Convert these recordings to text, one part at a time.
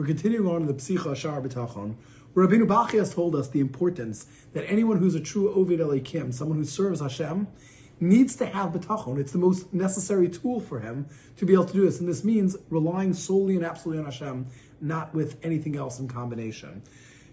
We're continuing on in the Psicha Shar B'tachon. Where Rabbeinu Bachya has told us the importance that anyone who's a true Ovid Elikim, someone who serves Hashem, needs to have betachon. It's the most necessary tool for him to be able to do this. And this means relying solely and absolutely on Hashem, not with anything else in combination.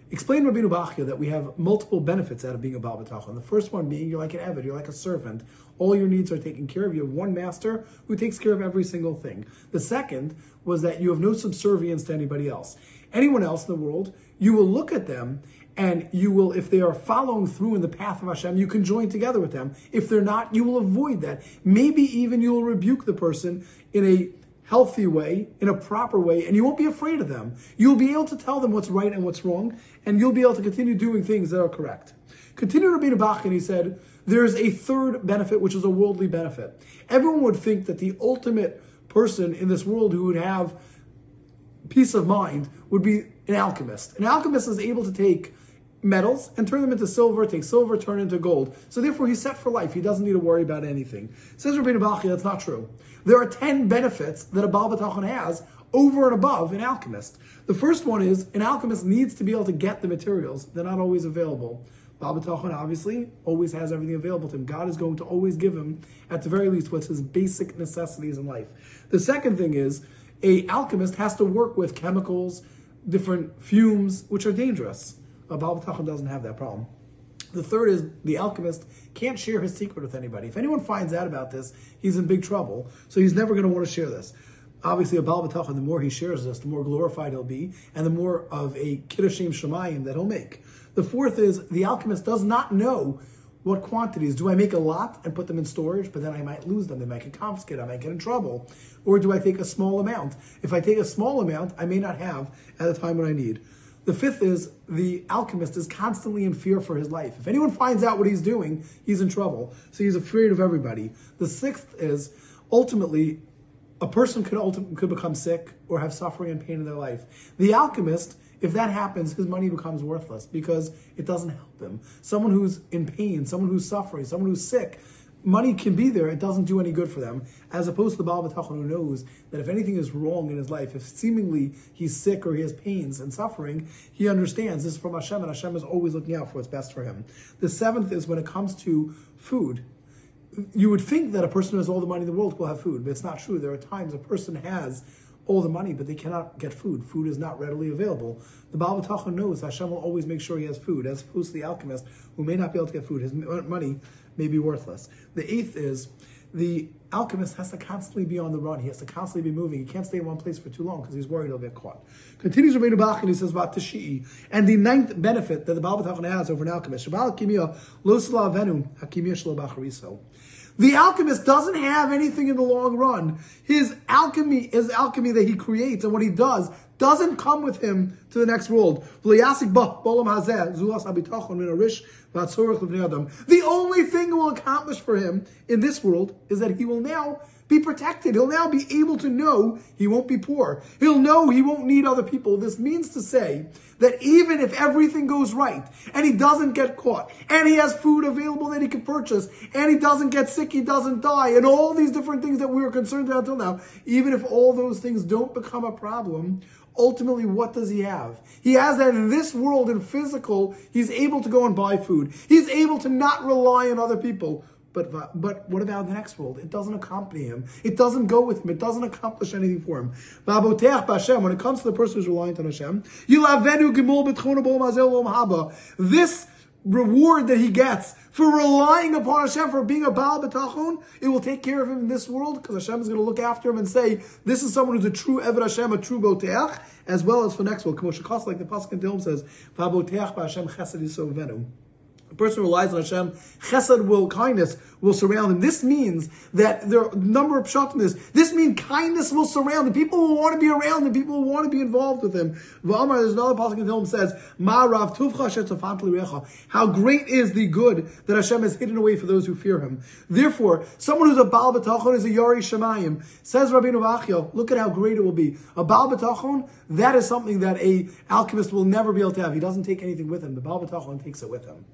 Explain Rabbeinu Bachya that we have multiple benefits out of being a Baal B'tachon. The first one being you're like an Eved, you're like a servant. All your needs are taken care of. You have one master who takes care of every single thing. The second was that you have no subservience to anybody else. Anyone else in the world, you will look at them and you will, if they are following through in the path of Hashem, you can join together with them. If they're not, you will avoid that. Maybe even you will rebuke the person in a healthy way, in a proper way, and you won't be afraid of them. You'll be able to tell them what's right and what's wrong, and you'll be able to continue doing things that are correct. Continue to be Bach, and he said, there's a third benefit, which is a worldly benefit. Everyone would think that the ultimate person in this world who would have peace of mind would be an alchemist. An alchemist is able to take metals and turn them into silver, take silver, turn into gold. So therefore he's set for life. He doesn't need to worry about anything. Says Rabbeinu Bachya, that's not true. There are 10 benefits that a Baal B'tachon has over and above an alchemist. The first one is an alchemist needs to be able to get the materials. They're not always available. Baal B'tachon obviously always has everything available to him. God is going to always give him, at the very least, what's his basic necessities in life. The second thing is a alchemist has to work with chemicals, different fumes, which are dangerous. A Baal B'tachon doesn't have that problem. The third is the alchemist can't share his secret with anybody. If anyone finds out about this, he's in big trouble. So he's never going to want to share this. Obviously, a Baal B'tachon, the more he shares this, the more glorified he'll be, and the more of a Kiddushim Shemayim that he'll make. The fourth is the alchemist does not know what quantities. Do I make a lot and put them in storage, but then I might lose them? They might get confiscated. I might get in trouble. Or do I take a small amount? If I take a small amount, I may not have at the time when I need. The fifth is the alchemist is constantly in fear for his life. If anyone finds out what he's doing, he's in trouble. So he's afraid of everybody. The sixth is ultimately a person could ultimately could become sick or have suffering and pain in their life. The alchemist, if that happens, his money becomes worthless because it doesn't help him. Someone who's in pain, someone who's suffering, someone who's sick, money can be there, it doesn't do any good for them, as opposed to the Baal B'tachon who knows that if anything is wrong in his life, if seemingly he's sick or he has pains and suffering, he understands this is from Hashem, and Hashem is always looking out for what's best for him. The seventh is when it comes to food. You would think that a person who has all the money in the world will have food, but it's not true. There are times a person has all the money, but they cannot get food. Food is not readily available. The Baal B'tachon knows Hashem will always make sure he has food, as opposed to the alchemist who may not be able to get food. His money may be worthless. The eighth is the alchemist has to constantly be on the run. He has to constantly be moving. He can't stay in one place for too long because he's worried he'll get caught. Continues Rabbeinu Bach and he says about Tashi'i. And the ninth benefit that the Baal B'tachon has over an alchemist. Slobachariso. The alchemist doesn't have anything in the long run. His alchemy, is alchemy that he creates and what he does doesn't come with him to the next world. The only thing it will accomplish for him in this world is that he will now be protected. He'll now be able to know he won't be poor. He'll know he won't need other people. This means to say that even if everything goes right and he doesn't get caught and he has food available that he can purchase and he doesn't get sick, he doesn't die and all these different things that we were concerned about until now, even if all those things don't become a problem, ultimately what does he have? He has that in this world in physical, he's able to go and buy food. He's able to not rely on other people. But, but what about the next world? It doesn't accompany him. It doesn't go with him. It doesn't accomplish anything for him. When it comes to the person who's reliant on Hashem, this reward that he gets for relying upon Hashem, for being a Baal B'tachon, it will take care of him in this world, because Hashem is going to look after him and say, this is someone who's a true Eved Hashem, a true Boteach, as well as for next world. Like the Pasuk in Tehillim says, V'aboteach b'Hashem chesed yisov a person relies on Hashem, chesed will, kindness will surround him. This means that there are a number of pshatim this. This means kindness will surround him. People will want to be around him. People will want to be involved with him. V'amar, there's another passage in Tehillim says, Ma rav How great is the good that Hashem has hidden away for those who fear him. Therefore, someone who's a Baal B'tachon is a Yari Shemayim. Says Rabbeinu Bachya, look at how great it will be. A Baal B'tachon, that is something that a alchemist will never be able to have. He doesn't take anything with him. The Baal B'tachon takes it with him.